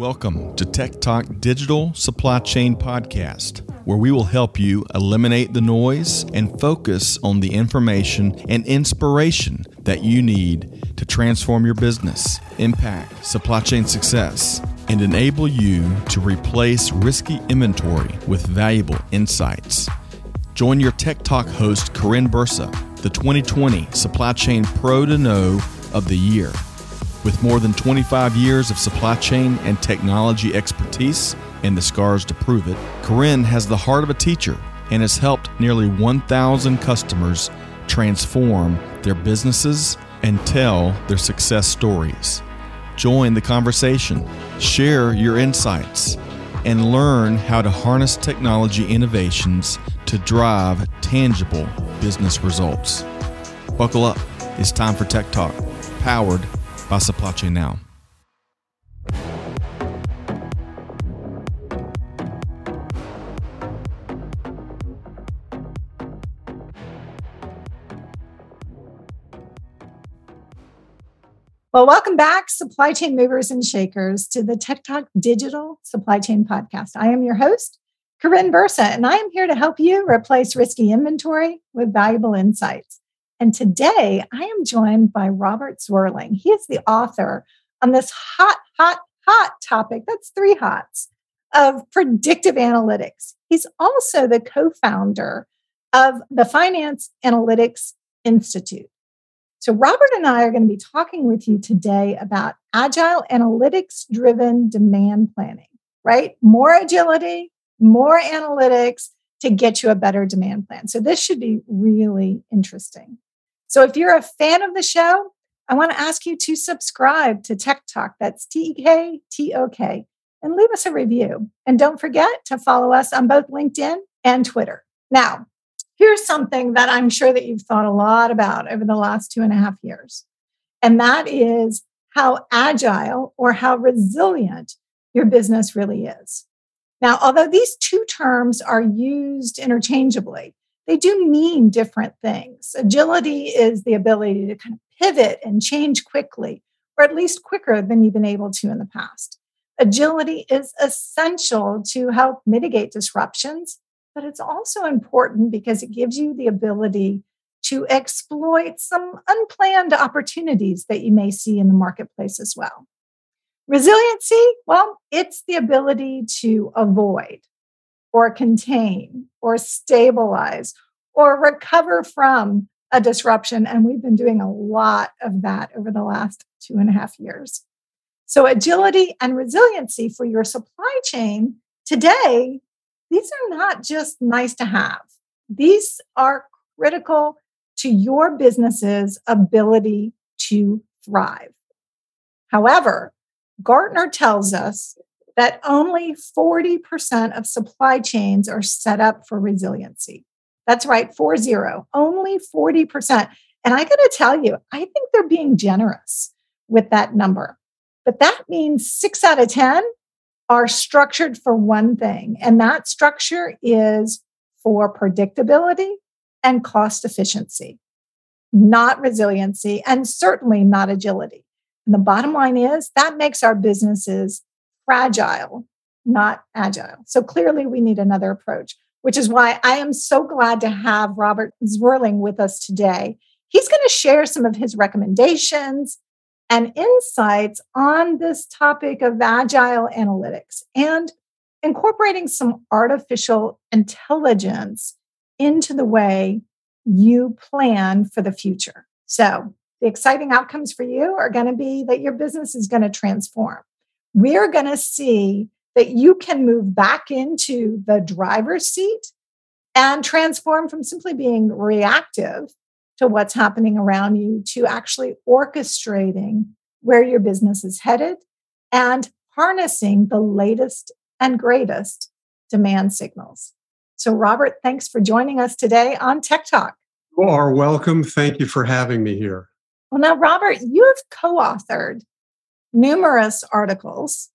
Welcome to TEKTOK Digital Supply Chain Podcast, where we will help you eliminate the noise and focus on the information and inspiration that you need to transform your business, impact supply chain success, and enable you to replace risky inventory with valuable insights. Join your TEKTOK host, Karin Bursa, the 2020 Supply Chain Pro to Know of the Year. With more than 25 years of supply chain and technology expertise and the scars to prove it, Karin has the heart of a teacher and has helped nearly 1,000 customers transform their businesses and tell their success stories. Join the conversation, share your insights, and learn how to harness technology innovations to drive tangible business results. Buckle up. It's time for TEKTOK, powered by Chain Now. Well, welcome back, supply chain movers and shakers, to the TEKTOK Digital Supply Chain Podcast. I am your host, Karin Bursa, and I am here to help you replace risky inventory with valuable insights. And today I am joined by Robert Zwerling. He is the author on this hot, hot, hot topic. That's three hots of predictive analytics. He's also the co founder of the Finance Analytics Institute. So, Robert and I are going to be talking with you today about agile analytics driven demand planning, right? More agility, more analytics to get you a better demand plan. So, this should be really interesting. So if you're a fan of the show, I want to ask you to subscribe to TEKTOK. That's T E K T O K. And leave us a review. And don't forget to follow us on both LinkedIn and Twitter. Now, here's something that I'm sure that you've thought a lot about over the last two and a half years. And that is how agile or how resilient your business really is. Now, although these two terms are used interchangeably, they do mean different things. Agility is the ability to kind of pivot and change quickly, or at least quicker than you've been able to in the past. Agility is essential to help mitigate disruptions, but it's also important because it gives you the ability to exploit some unplanned opportunities that you may see in the marketplace as well. Resiliency, well, it's the ability to avoid or contain or stabilize or recover from a disruption. And we've been doing a lot of that over the last two and a half years. So, agility and resiliency for your supply chain today, these are not just nice to have, these are critical to your business's ability to thrive. However, Gartner tells us that only 40% of supply chains are set up for resiliency. That's right, 40, only 40%. And I got to tell you, I think they're being generous with that number. But that means six out of 10 are structured for one thing, and that structure is for predictability and cost efficiency, not resiliency, and certainly not agility. And the bottom line is that makes our businesses fragile, not agile. So clearly, we need another approach, which is why I am so glad to have Robert Zwerling with us today. He's going to share some of his recommendations and insights on this topic of agile analytics and incorporating some artificial intelligence into the way you plan for the future. So, the exciting outcomes for you are going to be that your business is going to transform we're going to see that you can move back into the driver's seat and transform from simply being reactive to what's happening around you to actually orchestrating where your business is headed and harnessing the latest and greatest demand signals. So, Robert, thanks for joining us today on TEKTOK. You are welcome. Thank you for having me here. Well, now, Robert, you have co authored numerous articles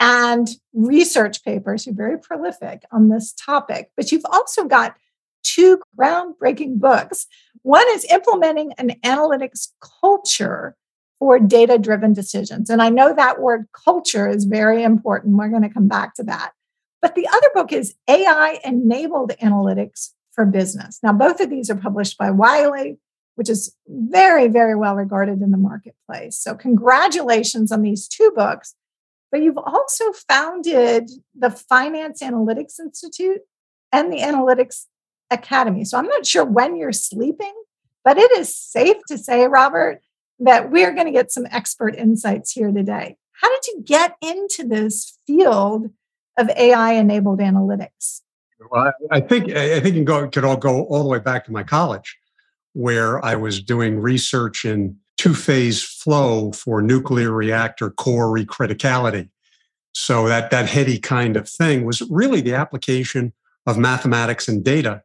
and research papers. You're very prolific on this topic, but you've also got two groundbreaking books. One is Implementing an Analytics Culture for data driven decisions. And I know that word culture is very important. We're going to come back to that. But the other book is AI enabled analytics for business. Now, both of these are published by Wiley, which is very, very well regarded in the marketplace. So, congratulations on these two books. But you've also founded the Finance Analytics Institute and the Analytics Academy. So, I'm not sure when you're sleeping, but it is safe to say, Robert, that we're going to get some expert insights here today. How did you get into this field of AI enabled analytics? Well, I think I think it could all go all the way back to my college, where I was doing research in two phase flow for nuclear reactor core recriticality. So that that heady kind of thing was really the application of mathematics and data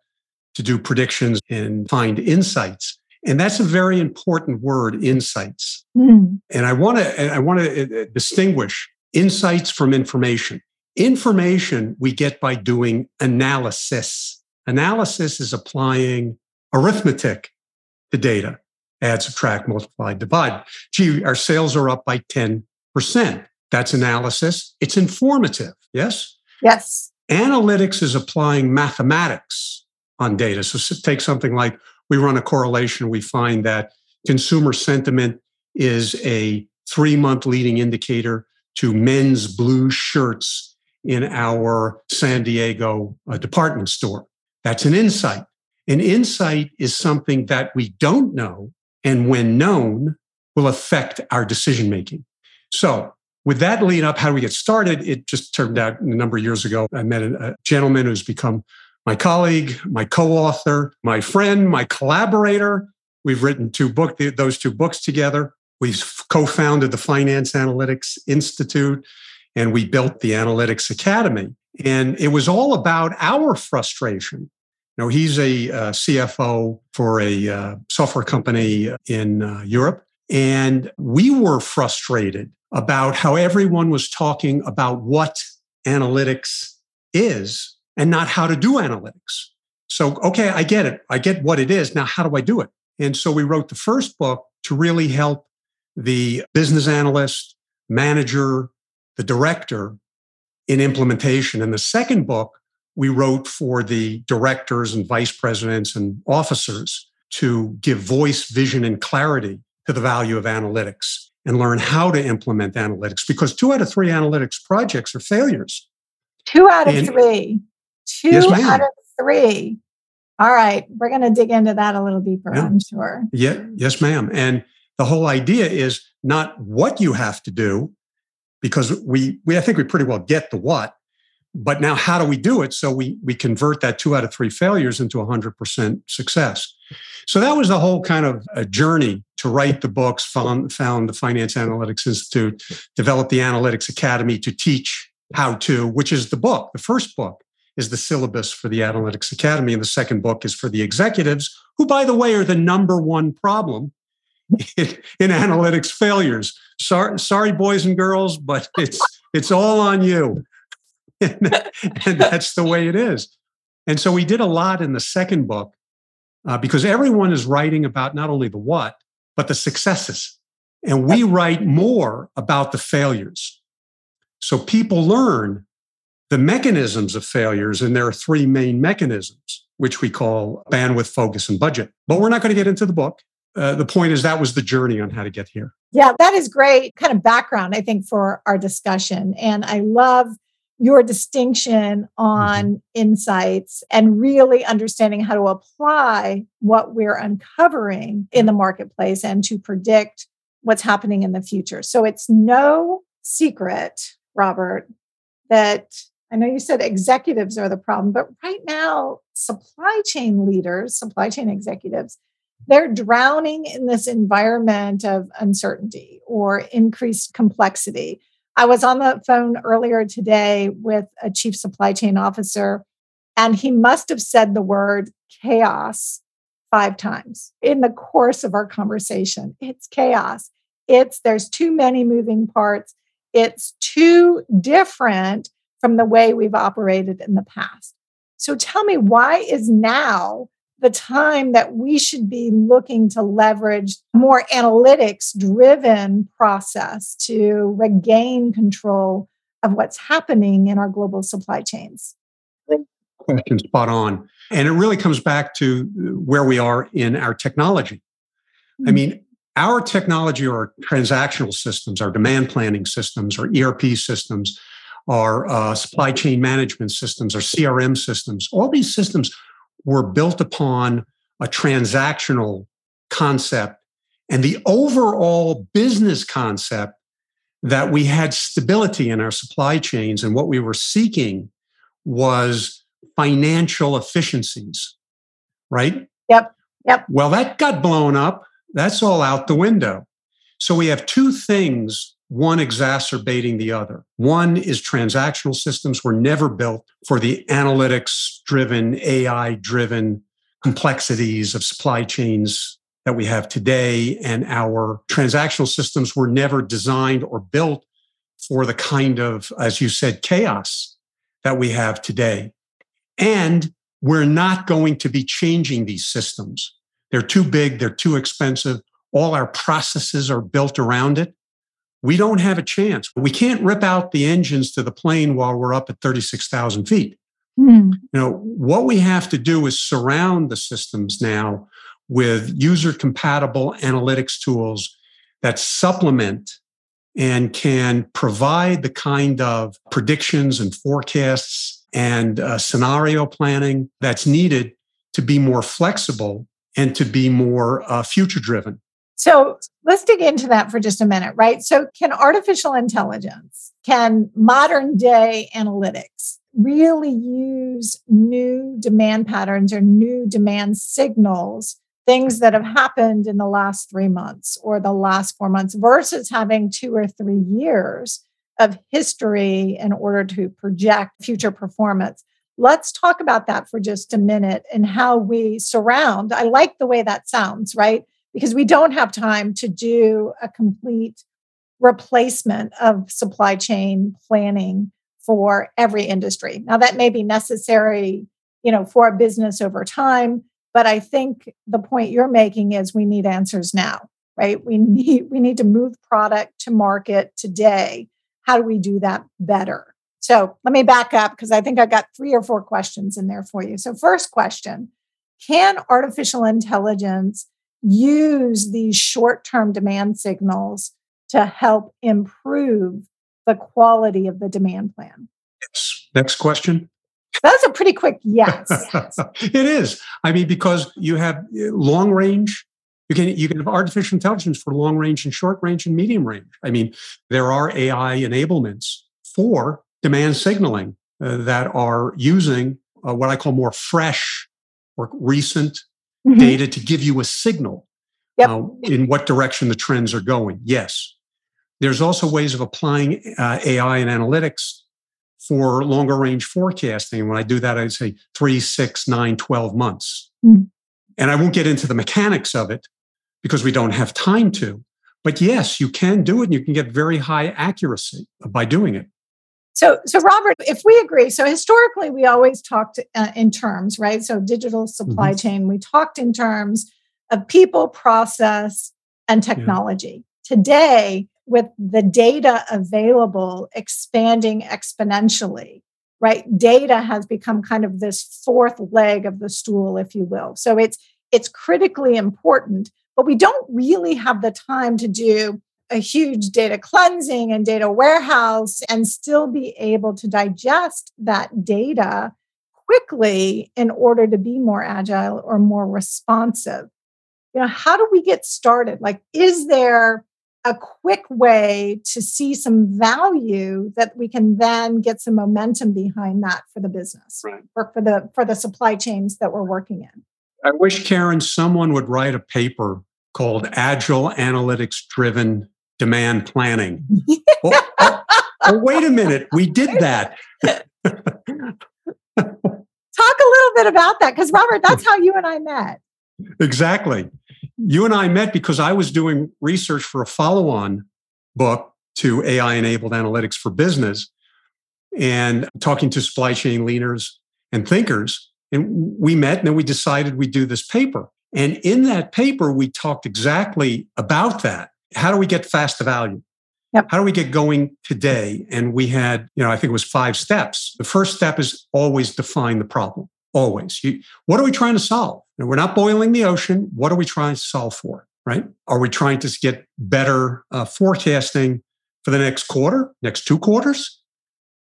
to do predictions and find insights. And that's a very important word, insights. Mm. And I want to I want to uh, distinguish insights from information. Information we get by doing analysis. Analysis is applying arithmetic to data. Add, subtract, multiply, divide. Gee, our sales are up by 10%. That's analysis. It's informative. Yes? Yes. Analytics is applying mathematics on data. So take something like we run a correlation. We find that consumer sentiment is a three month leading indicator to men's blue shirts in our San Diego uh, department store. That's an insight. An insight is something that we don't know, and when known, will affect our decision making. So, with that lead up, how do we get started? It just turned out a number of years ago, I met a gentleman who's become my colleague, my co-author, my friend, my collaborator. We've written two books, those two books together. We've co-founded the Finance Analytics Institute and we built the Analytics Academy. And it was all about our frustration. He's a uh, CFO for a uh, software company in uh, Europe. And we were frustrated about how everyone was talking about what analytics is and not how to do analytics. So, okay, I get it. I get what it is. Now, how do I do it? And so we wrote the first book to really help the business analyst, manager, the director in implementation. And the second book we wrote for the directors and vice presidents and officers to give voice, vision, and clarity to the value of analytics and learn how to implement analytics because two out of three analytics projects are failures. Two out of and, three. Two yes, out of three. All right. We're going to dig into that a little deeper, yeah. I'm sure. Yeah. Yes, ma'am. And the whole idea is not what you have to do, because we, we I think we pretty well get the what, but now how do we do it? So we we convert that two out of three failures into 100% success. So that was the whole kind of a journey to write the books, found, found the Finance Analytics Institute, developed the Analytics Academy to teach how to, which is the book, the first book is the syllabus for the Analytics Academy. And the second book is for the executives, who, by the way, are the number one problem in, in analytics failures. Sorry, sorry, boys and girls, but it's it's all on you. and, that's the way it is. And so we did a lot in the second book uh, because everyone is writing about not only the what, but the successes. And we write more about the failures. So people learn the mechanisms of failures, and there are three main mechanisms, which we call bandwidth, focus, and budget. But we're not going to get into the book. Uh, the point is that was the journey on how to get here. Yeah, that is great kind of background, I think, for our discussion. And I love your distinction on mm-hmm. insights and really understanding how to apply what we're uncovering in the marketplace and to predict what's happening in the future. So it's no secret, Robert, that I know you said executives are the problem, but right now, supply chain leaders, supply chain executives, they're drowning in this environment of uncertainty or increased complexity. I was on the phone earlier today with a chief supply chain officer, and he must have said the word chaos five times in the course of our conversation. It's chaos. It's there's too many moving parts. It's too different from the way we've operated in the past. So tell me, why is now the time that we should be looking to leverage more analytics driven process to regain control of what's happening in our global supply chains? Question spot on. And it really comes back to where we are in our technology. Mm-hmm. I hmm. mean, our technology or transactional systems, our demand planning systems, our ERP systems, our uh, supply chain management systems, our CRM systems, all these systems were built upon a transactional concept and the overall business concept that we had stability in our supply chains and what we were seeking was financial efficiencies right? Yep yep. Well that got blown up. That's all out the window. So we have two things one exacerbating the other. One is transactional systems were never built for the analytics driven, AI driven complexities of supply chains that we have today. And our transactional systems were never designed or built for the kind of, as you said, chaos that we have today. And we're not going to be changing these systems. They're too big, they're too expensive. All our processes are built around it we don't have a chance. We can't rip out the engines to the plane while we're up at 36,000 feet. Mm. You know, what we have to do is surround the systems now with user compatible analytics tools that supplement and can provide the kind of predictions and forecasts and uh, scenario planning that's needed to be more flexible and to be more uh, future driven. So let's dig into that for just a minute, right? So, can artificial intelligence, can modern day analytics really use new demand patterns or new demand signals, things that have happened in the last three months or the last four months versus having two or three years of history in order to project future performance? Let's talk about that for just a minute and how we surround. I like the way that sounds, right? Because we don't have time to do a complete replacement of supply chain planning for every industry. Now that may be necessary, you know, for a business over time, but I think the point you're making is we need answers now, right? We need we need to move product to market today. How do we do that better? So, let me back up because I think I got three or four questions in there for you. So, first question, can artificial intelligence use these short term demand signals to help improve the quality of the demand plan? Yes. Next question. That's a pretty quick yes. it is. I mean, because you have uh, long range, you can you can have artificial intelligence for long range and short range and medium range. I mean, there are AI enablements for demand signaling uh, that are using uh, what I call more fresh or recent mm-hmm. data to give you a signal yep. uh, in what direction the trends are going. Yes. There's also ways of applying uh, AI and analytics for longer range forecasting. And when I do that, I'd say three, six, nine, 12 months. Mm-hmm. And I won't get into the mechanics of it because we don't have time to. But yes, you can do it and you can get very high accuracy by doing it. So, so Robert, if we agree, so historically we always talked uh, in terms, right? So, digital supply mm-hmm. chain, we talked in terms of people, process, and technology. Yeah. Today, with the data available expanding exponentially, right? Data has become kind of this fourth leg of the stool, if you will. So it's it's critically important, but we don't really have the time to do a huge data cleansing and data warehouse and still be able to digest that data quickly in order to be more agile or more responsive. You know, how do we get started? Like, is there a quick way to see some value that we can then get some momentum behind that for the business right. or for the for the supply chains that we're working in? I wish Karin someone would write a paper called Agile Analytics Driven demand planning. oh, oh, oh, wait a minute, we did that. Talk a little bit about that because, Robert, that's how you and I met. Exactly. You and I met because I was doing research for a follow on book to AI enabled analytics for business and talking to supply chain leaders and thinkers. And we met and then we decided we'd do this paper. And in that paper, we talked exactly about that. How do we get fast to value? Yep. How do we get going today? And we had, you know, I think it was five steps. The first step is always define the problem. Always. You, what are we trying to solve? And we're not boiling the ocean. What are we trying to solve for? Right? Are we trying to get better uh, forecasting for the next quarter, next two quarters,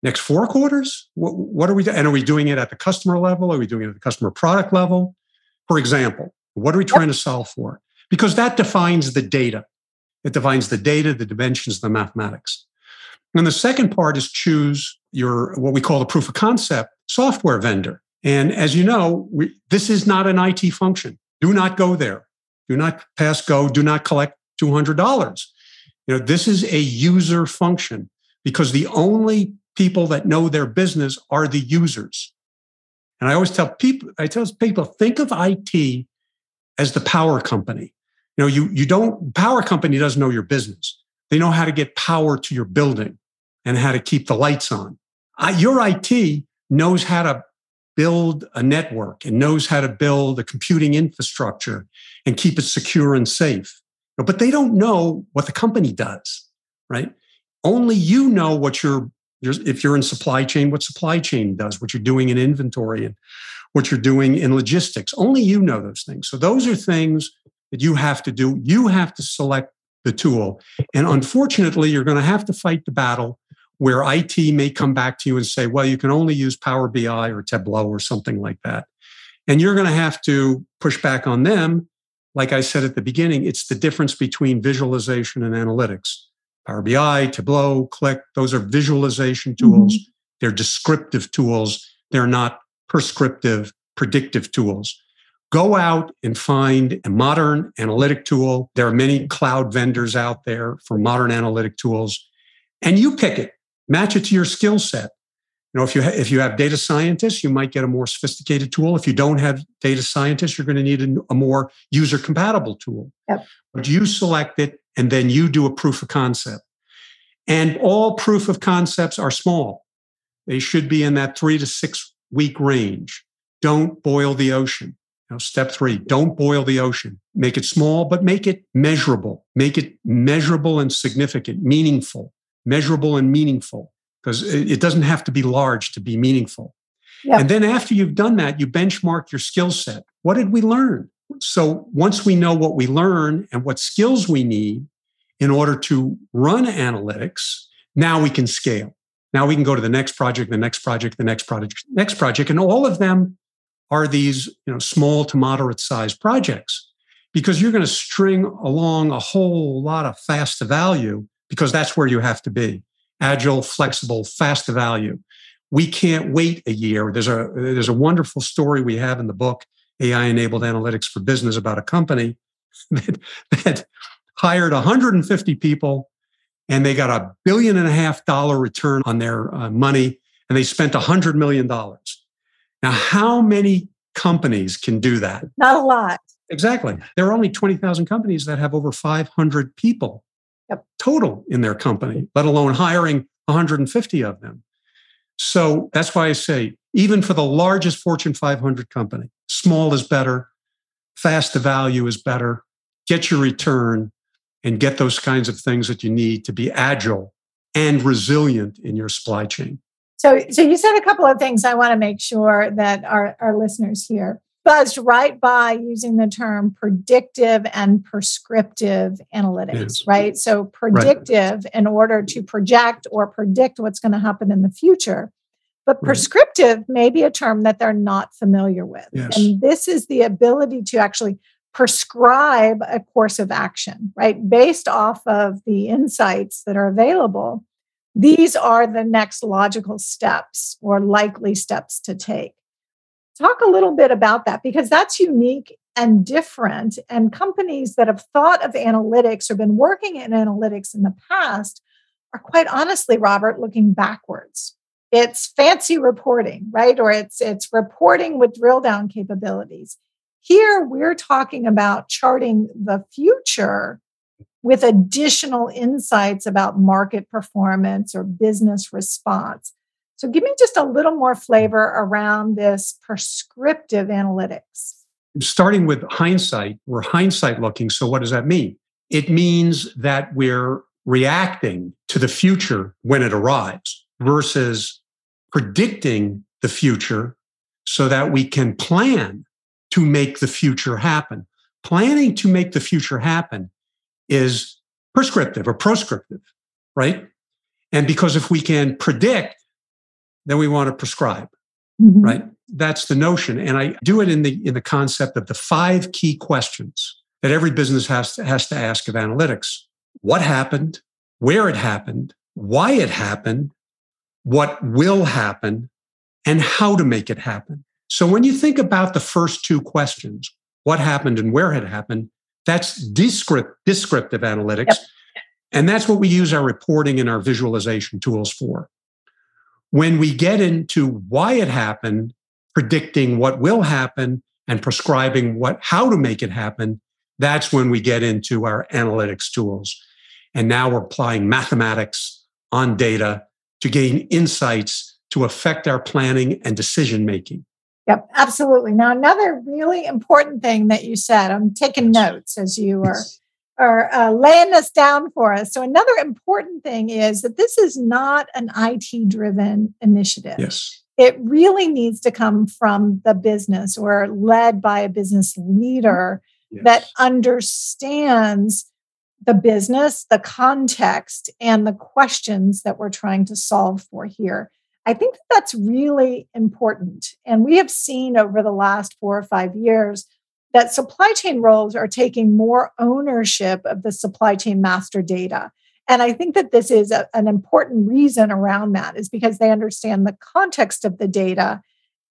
next four quarters? What, what are we doing? And are we doing it at the customer level? Are we doing it at the customer product level? For example, what are we trying to solve for? Because that defines the data. It defines the data, the dimensions, the mathematics. And the second part is choose your what we call the proof of concept software vendor. And as you know, we, this is not an IT function. Do not go there. Do not pass go. Do not collect $200. You know, this is a user function because the only people that know their business are the users. And I always tell people, I tell people, think of IT as the power company. You know, you, you don't, power company doesn't know your business. They know how to get power to your building and how to keep the lights on. your IT knows how to build a network and knows how to build a computing infrastructure and keep it secure and safe. But they don't know what the company does, right? Only you know what your, if you're in supply chain, what supply chain does, what you're doing in inventory and what you're doing in logistics. Only you know those things. So those are things that you have to do. You have to select the tool. And unfortunately, you're going to have to fight the battle where IT may come back to you and say, well, you can only use Power BI or Tableau or something like that. And you're going to have to push back on them. Like I said at the beginning, it's the difference between visualization and analytics. Power BI, Tableau, Qlik, those are visualization tools. Mm-hmm. They're descriptive tools. They're not prescriptive, predictive tools. Go out and find a modern analytic tool. There are many cloud vendors out there for modern analytic tools, and you pick it match it to your skill set. You know, if you ha- if you have data scientists, you might get a more sophisticated tool. If you don't have data scientists, you're going to need a, a more user compatible tool. Yep. But you select it, and then you do a proof of concept. And all proof of concepts are small. They should be in that three to six week range. Don't boil the ocean. Now, step three, don't boil the ocean. Make it small, but make it measurable. Make it measurable and significant, meaningful measurable and meaningful because it doesn't have to be large to be meaningful. Yeah. And then after you've done that, you benchmark your skill set. What did we learn? So once we know what we learn and what skills we need in order to run analytics, now we can scale. Now we can go to the next project, the next project, the next project, next project. And all of them are these you know, small to moderate sized projects because you're going to string along a whole lot of fast to value because that's where you have to be agile, flexible, fast to value. We can't wait a year. There's a there's a wonderful story we have in the book, AI enabled analytics for business, about a company that, that hired 150 people and they got a billion and a half dollar return on their uh, money and they spent a hundred million dollars. Now, how many companies can do that? Not a lot. Exactly. There are only 20,000 companies that have over 500 people yep. total in their company, let alone hiring 150 of them. So that's why I say, even for the largest Fortune 500 company, small is better, fast to value is better, get your return and get those kinds of things that you need to be agile and resilient in your supply chain. So, so you said a couple of things I want to make sure that our, our listeners hear buzzed right by using the term predictive and prescriptive analytics, right? So, predictive right. in order to project or predict what's going to happen in the future. But prescriptive right. may be a term that they're not familiar with. Yes. And this is the ability to actually prescribe a course of action, right? Based off of the insights that are available. These are the next logical steps or likely steps to take. Talk a little bit about that because that's unique and different. And companies that have thought of analytics or been working in analytics in the past are quite honestly, Robert, looking backwards. It's fancy reporting, right? Or it's it's reporting with drill down capabilities. Here we're talking about charting the future with additional insights about market performance or business response. So give me just a little more flavor around this prescriptive analytics. Starting with hindsight, we're hindsight looking. So what does that mean? It means that we're reacting to the future when it arrives versus predicting the future so that we can plan to make the future happen. Planning to make the future happen is prescriptive or proscriptive, right? And because if we can predict, then we want to prescribe, mm-hmm. right? That's the notion. And I do it in the in the concept of the five key questions that every business has to, has to ask of analytics. What happened? Where it happened? Why it happened? What will happen? And how to make it happen. So when you think about the first two questions, what happened and where it happened, that's descript, descriptive analytics. Yep. And that's what we use our reporting and our visualization tools for. When we get into why it happened, predicting what will happen and prescribing what how to make it happen, that's when we get into our analytics tools. And now we're applying mathematics on data to gain insights to affect our planning and decision making. Yep, absolutely. Now, another really important thing that you said, I'm taking notes as you are, are uh, laying this down for us. So, another important thing is that this is not an IT driven initiative. Yes. It really needs to come from the business or led by a business leader yes. that understands the business, the context, and the questions that we're trying to solve for here. I think that that's really important. And we have seen over the last four or five years that supply chain roles are taking more ownership of the supply chain master data. And I think that this is a, an important reason around that is because they understand the context of the data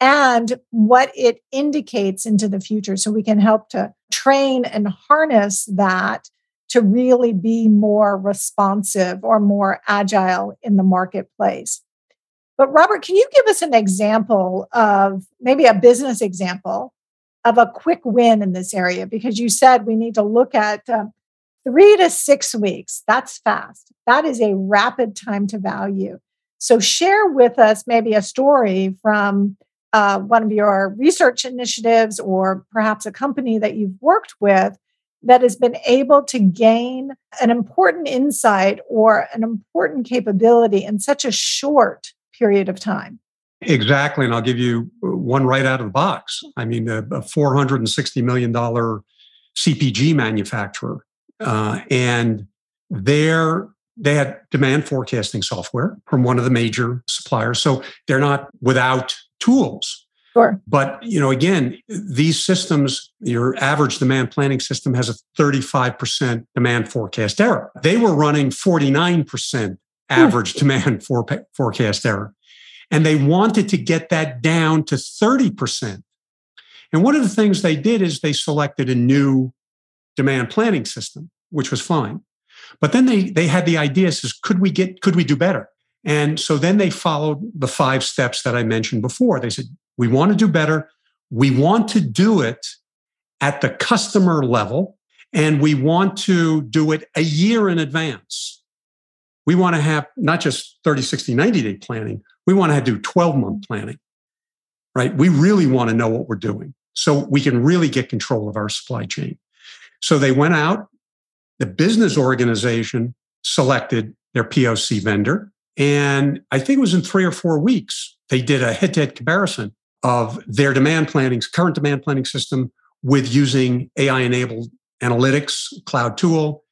and what it indicates into the future. So we can help to train and harness that to really be more responsive or more agile in the marketplace. But Robert, can you give us an example of maybe a business example of a quick win in this area? Because you said we need to look at uh, three to six weeks. That's fast. That is a rapid time to value. So share with us maybe a story from uh, one of your research initiatives or perhaps a company that you've worked with that has been able to gain an important insight or an important capability in such a short period of time. Exactly. And I'll give you one right out of the box. I mean, a, a $460 million CPG manufacturer. Uh, and they're, they had demand forecasting software from one of the major suppliers. So they're not without tools. Sure. But, you know, again, these systems, your average demand planning system has a 35% demand forecast error. They were running 49% Hmm. average demand for, forecast error. And they wanted to get that down to 30%. And one of the things they did is they selected a new demand planning system, which was fine. But then they, they had the idea says, could we get, could we do better? And so then they followed the five steps that I mentioned before. They said, we want to do better. We want to do it at the customer level, and we want to do it a year in advance we want to have not just 30, 60, 90 day planning, we want to do 12 month planning, right? We really want to know what we're doing so we can really get control of our supply chain. So they went out, the business organization selected their POC vendor. And I think it was in three or four weeks, they did a head to head comparison of their demand planning, current demand planning system with using AI enabled analytics, cloud tool.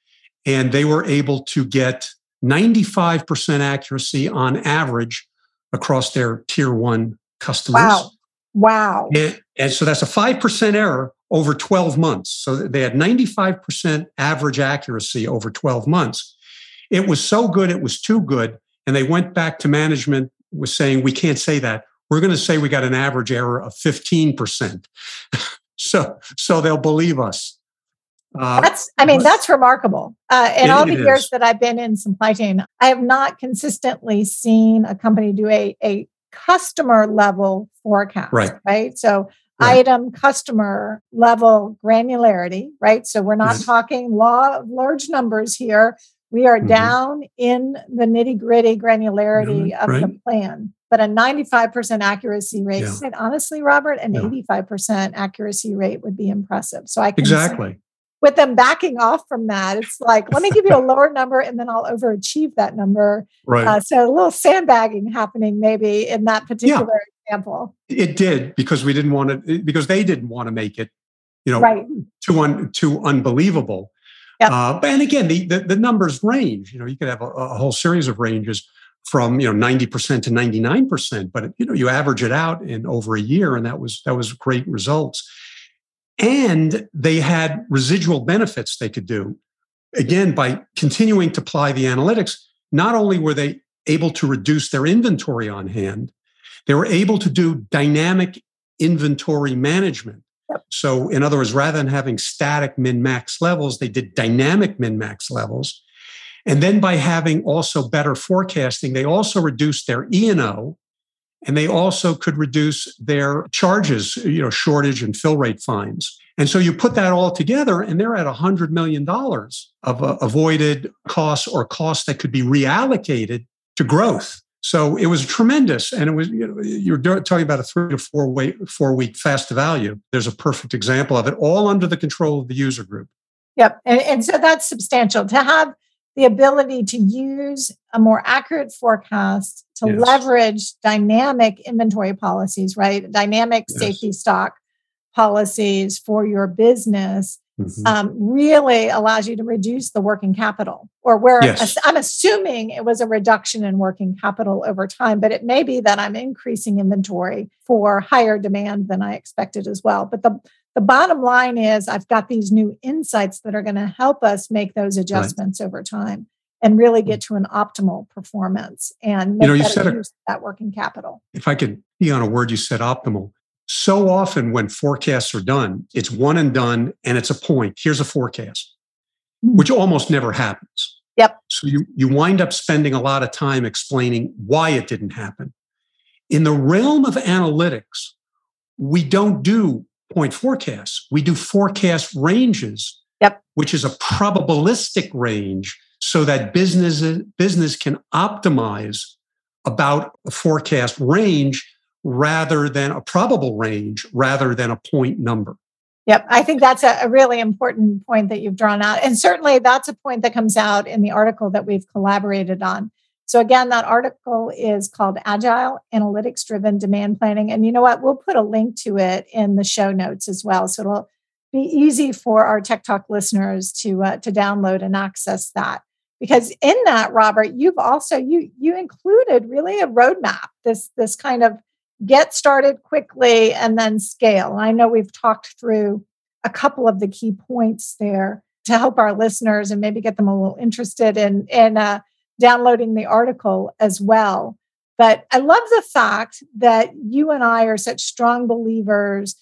And they were able to get 95% accuracy on average across their tier one customers. Wow. Wow. And, and, so that's a 5% error over 12 months. So they had 95% average accuracy over 12 months. It was so good, it was too good. And they went back to management was saying, we can't say that. We're going to say we got an average error of 15%. so, so they'll believe us. Uh, that's, I mean, that's remarkable. Uh, in all the years that I've been in supply chain, I have not consistently seen a company do a, a customer level forecast, right? Right. So, right. item customer level granularity, right? So, we're not talking law of large numbers here. We are mm-hmm. down in the nitty gritty granularity mm-hmm. of right. the plan. but a 95% accuracy rate. Yeah. And honestly, Robert, an Yeah. 85% accuracy rate would be impressive. So I can Exactly. With them backing off from that, it's like, let me give you a lower number and then I'll overachieve that number. Right. Uh, so a little sandbagging happening maybe in that particular example. it did because we didn't want to because they didn't want to make it, you know, Right. too un, too unbelievable. Yep. Uh, but and again, the, the the numbers range. You know, you could have a, a whole series of ranges from you know ninety percent to ninety nine percent, but you know you average it out in over a year, and that was that was great results. And they had residual benefits they could do. Again, by continuing to apply the analytics, not only were they able to reduce their inventory on hand, they were able to do dynamic inventory management. So, in other words, rather than having static min max levels, they did dynamic min max levels. And then by having also better forecasting, they also reduced their E&O and they also could reduce their charges, you know, shortage and fill rate fines. And so you put that all together and they're at $100 million of uh, avoided costs or costs that could be reallocated to growth. So it was tremendous. And it was, you know, you're talking about a three to four week, four week fast value. There's a perfect example of it, all under the control of the user group. Yep. And, and so that's substantial to have the ability to use a more accurate forecast to Yes. leverage dynamic inventory policies, right? Dynamic Yes. safety stock policies for your business Mhm. um, really allows you to reduce the working capital or where Yes. i'm assuming it was a reduction in working capital over time but it may be that i'm increasing inventory for higher demand than i expected as well but the the bottom line is i've got these new insights that are going to help us make those adjustments over time and really get to an optimal performance and make You know, you said of that working capital if I could be on a word you said optimal. So often when forecasts are done, it's one and done and it's a point. Here's a forecast, Hmm. which almost never happens. Yep. So you, you wind up spending a lot of time explaining why it didn't happen. In the realm of analytics, we don't do point forecasts. We do forecast ranges, Yep. which is a probabilistic range so that business, business can optimize about a forecast range rather than a probable range rather than a point number. Yep, I think that's a, a really important point that you've drawn out. And certainly that's a point that comes out in the article that we've collaborated on. So, again, that article is called Agile Analytics Driven Demand Planning. And you know what? We'll put a link to it in the show notes as well. So it'll be easy for our TEKTOK listeners to, uh, to download and access that. Because in that, Robert, you've also you you included really a roadmap, this this kind of get started quickly and then scale. And I know we've talked through a couple of the key points there to help our listeners and maybe get them a little interested in in uh, downloading the article as well. But I love the fact that you and I are such strong believers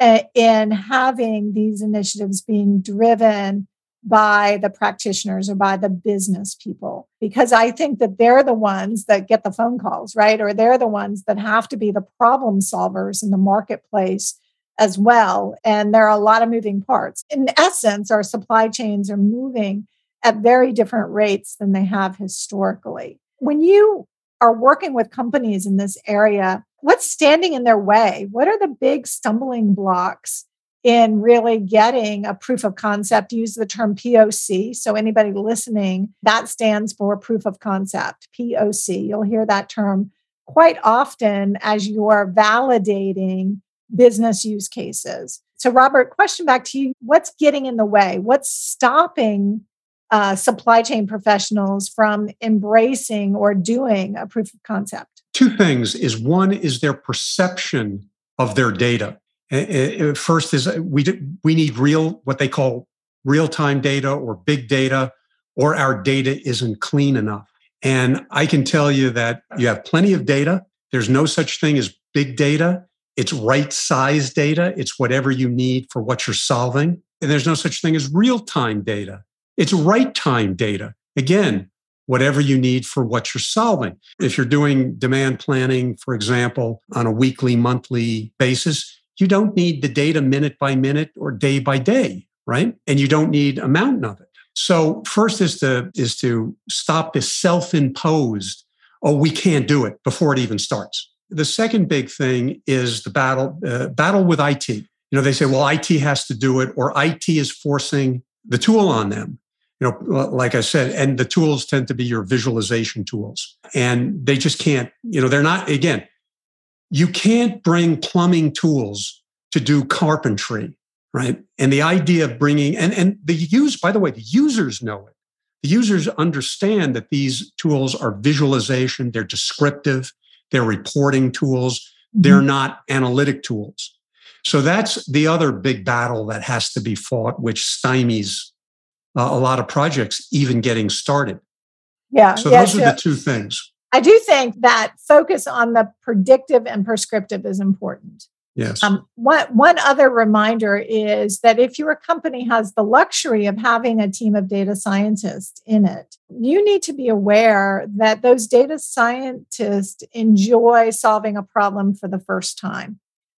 uh, in having these initiatives being driven by the practitioners or by the business people because I think that they're the ones that get the phone calls, right? Or they're the ones that have to be the problem solvers in the marketplace as well. And there are a lot of moving parts. In essence, our supply chains are moving at very different rates than they have historically. When you are working with companies in this area, what's standing in their way? What are the big stumbling blocks in really getting a proof of concept? Use the term POC. So, anybody listening, that stands for proof of concept, POC. You'll hear that term quite often as you're validating business use cases. So, Robert, question back to you What's getting in the way? What's stopping uh, supply chain professionals from embracing or doing a proof of concept? Two things is one is their perception of their data. Uh, uh, First is uh, we we need real what they call real time data or big data, or our data isn't clean enough. And I can tell you that you have plenty of data. There's no such thing as big data. It's right size data. It's whatever you need for what you're solving. And there's no such thing as real time data. It's right time data. Again, whatever you need for what you're solving. If you're doing demand planning, for example, on a weekly, monthly basis, you don't need the data minute by minute or day by day, right? And you don't need a mountain of it. So first is to is to stop this self-imposed oh, we can't do it before it even starts. The second big thing is the battle uh, battle with IT. You know, they say, well, IT has to do it, or IT is forcing the tool on them. You know, like I said, and the tools tend to be your visualization tools, and they just can't. You know, they're not. Again, you can't bring plumbing tools to do carpentry, right? And the idea of bringing and and the use. By the way, the users know it. The users understand that these tools are visualization. They're descriptive they're reporting tools, they're mm-hmm. not analytic tools. So that's the other big battle that has to be fought, which stymies uh, a lot of projects even getting started. Yeah. So yeah, those are the two things. I do think that focus on the predictive and prescriptive is important. Yes. Um, one, one other reminder is that if your company has the luxury of having a team of data scientists in it, you need to be aware that those data scientists enjoy solving a problem for the first time.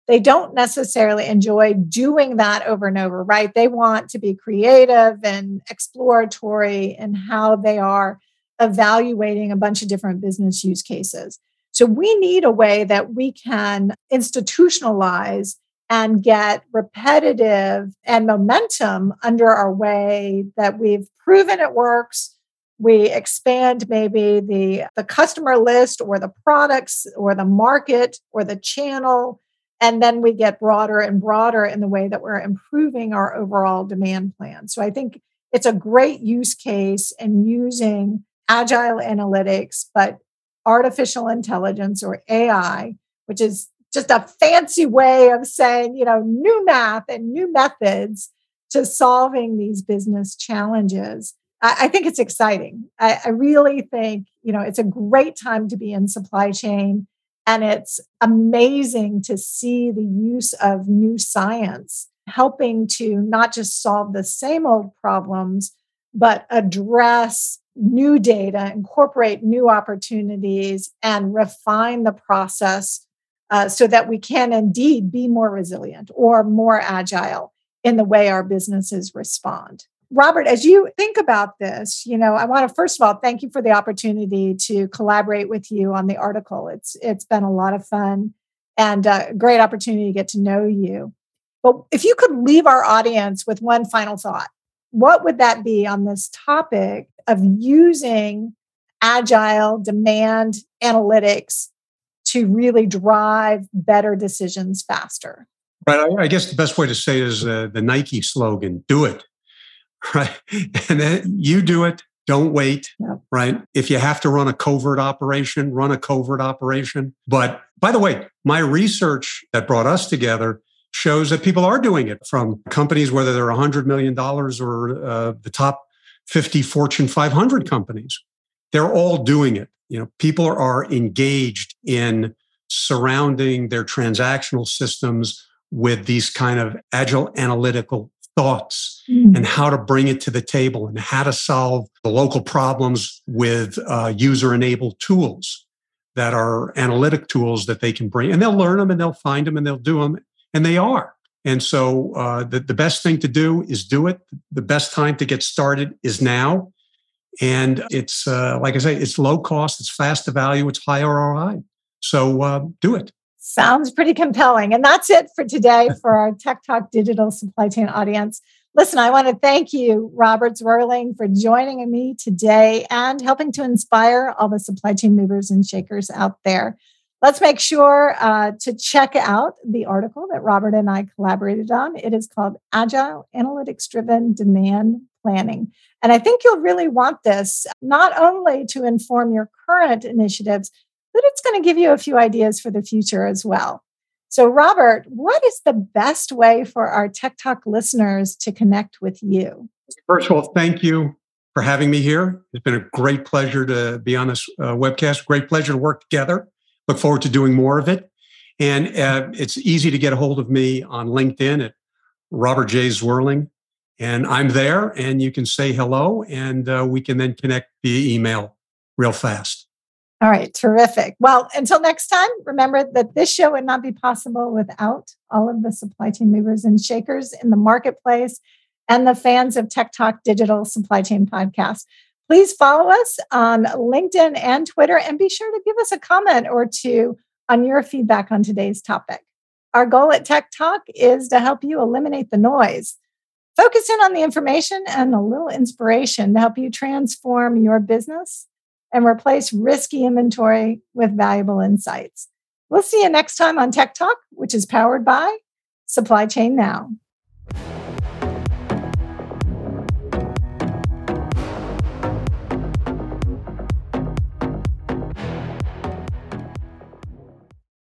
They don't necessarily enjoy doing that over and over, right? They want to be creative and exploratory in how they are evaluating a bunch of different business use cases. So we need a way that we can institutionalize and get repetitive and momentum under our way that we've proven it works. We expand maybe the, the customer list or the products or the market or the channel. And then we get broader and broader in the way that we're improving our overall demand plan. So I think it's a great use case in using agile analytics, but artificial intelligence or AI, which is just a fancy way of saying, you know, new math and new methods to solving these business challenges. I, I think it's exciting. I, I really think, you know, it's a great time to be in supply chain. And it's amazing to see the use of new science helping to not just solve the same old problems, but address new data, incorporate new opportunities, and refine the process uh, so that we can indeed be more resilient or more agile in the way our businesses respond. Robert, as you think about this, you know, I want to first of all thank you for the opportunity to collaborate with you on the article. It's it's been a lot of fun and a great opportunity to get to know you. But if you could leave our audience with one final thought, what would that be on this topic of using agile demand analytics to really drive better decisions faster? Right. I, guess the best way to say is uh, the Nike slogan do it. Right. And then you do it. Don't wait. Yep. Right. If you have to run a covert operation, run a covert operation. But by the way, my research that brought us together shows that people are doing it from companies, whether they're $100 million or uh, the top 50 Fortune 500 companies. They're all doing it. You know, people are engaged in surrounding their transactional systems with these kind of agile analytical thoughts mm. and how to bring it to the table and how to solve the local problems with uh, user enabled tools that are analytic tools that they can bring and they'll learn them and they'll find them and they'll do them and they are. And so uh, the, the best thing to do is do it. The best time to get started is now. And it's, uh, like I say, it's low cost, it's fast to value, it's high ROI. So uh, do it. Sounds pretty compelling. And that's it for today for our TEKTOK Digital Supply Chain audience. Listen, I want to thank you, Robert Zwerling, for joining me today and helping to inspire all the supply chain movers and shakers out there. Let's make sure uh, to check out the article that Robert and I collaborated on. It is called Agile Analytics Driven Demand Planning. And I think you'll really want this not only to inform your current initiatives, but it's going to give you a few ideas for the future as well. So, Robert, what is the best way for our TEKTOK listeners to connect with you? First of all, thank you for having me here. It's been a great pleasure to be on this uh, webcast. Great pleasure to work together. Look forward to doing more of it. And uh, it's easy to get a hold of me on LinkedIn at Robert J. Zwerling. And I'm there, and you can say hello, and uh, we can then connect via email real fast. All right, terrific. Well, until next time, remember that this show would not be possible without all of the supply chain movers and shakers in the marketplace and the fans of TEKTOK Digital Supply Chain Podcast. Please follow us on LinkedIn and Twitter and be sure to give us a comment or two on your feedback on today's topic. Our goal at TEKTOK is to help you eliminate the noise, focus in on the information and a little inspiration to help you transform your business and replace risky inventory with valuable insights. We'll see you next time on TEKTOK, which is powered by Supply Chain Now.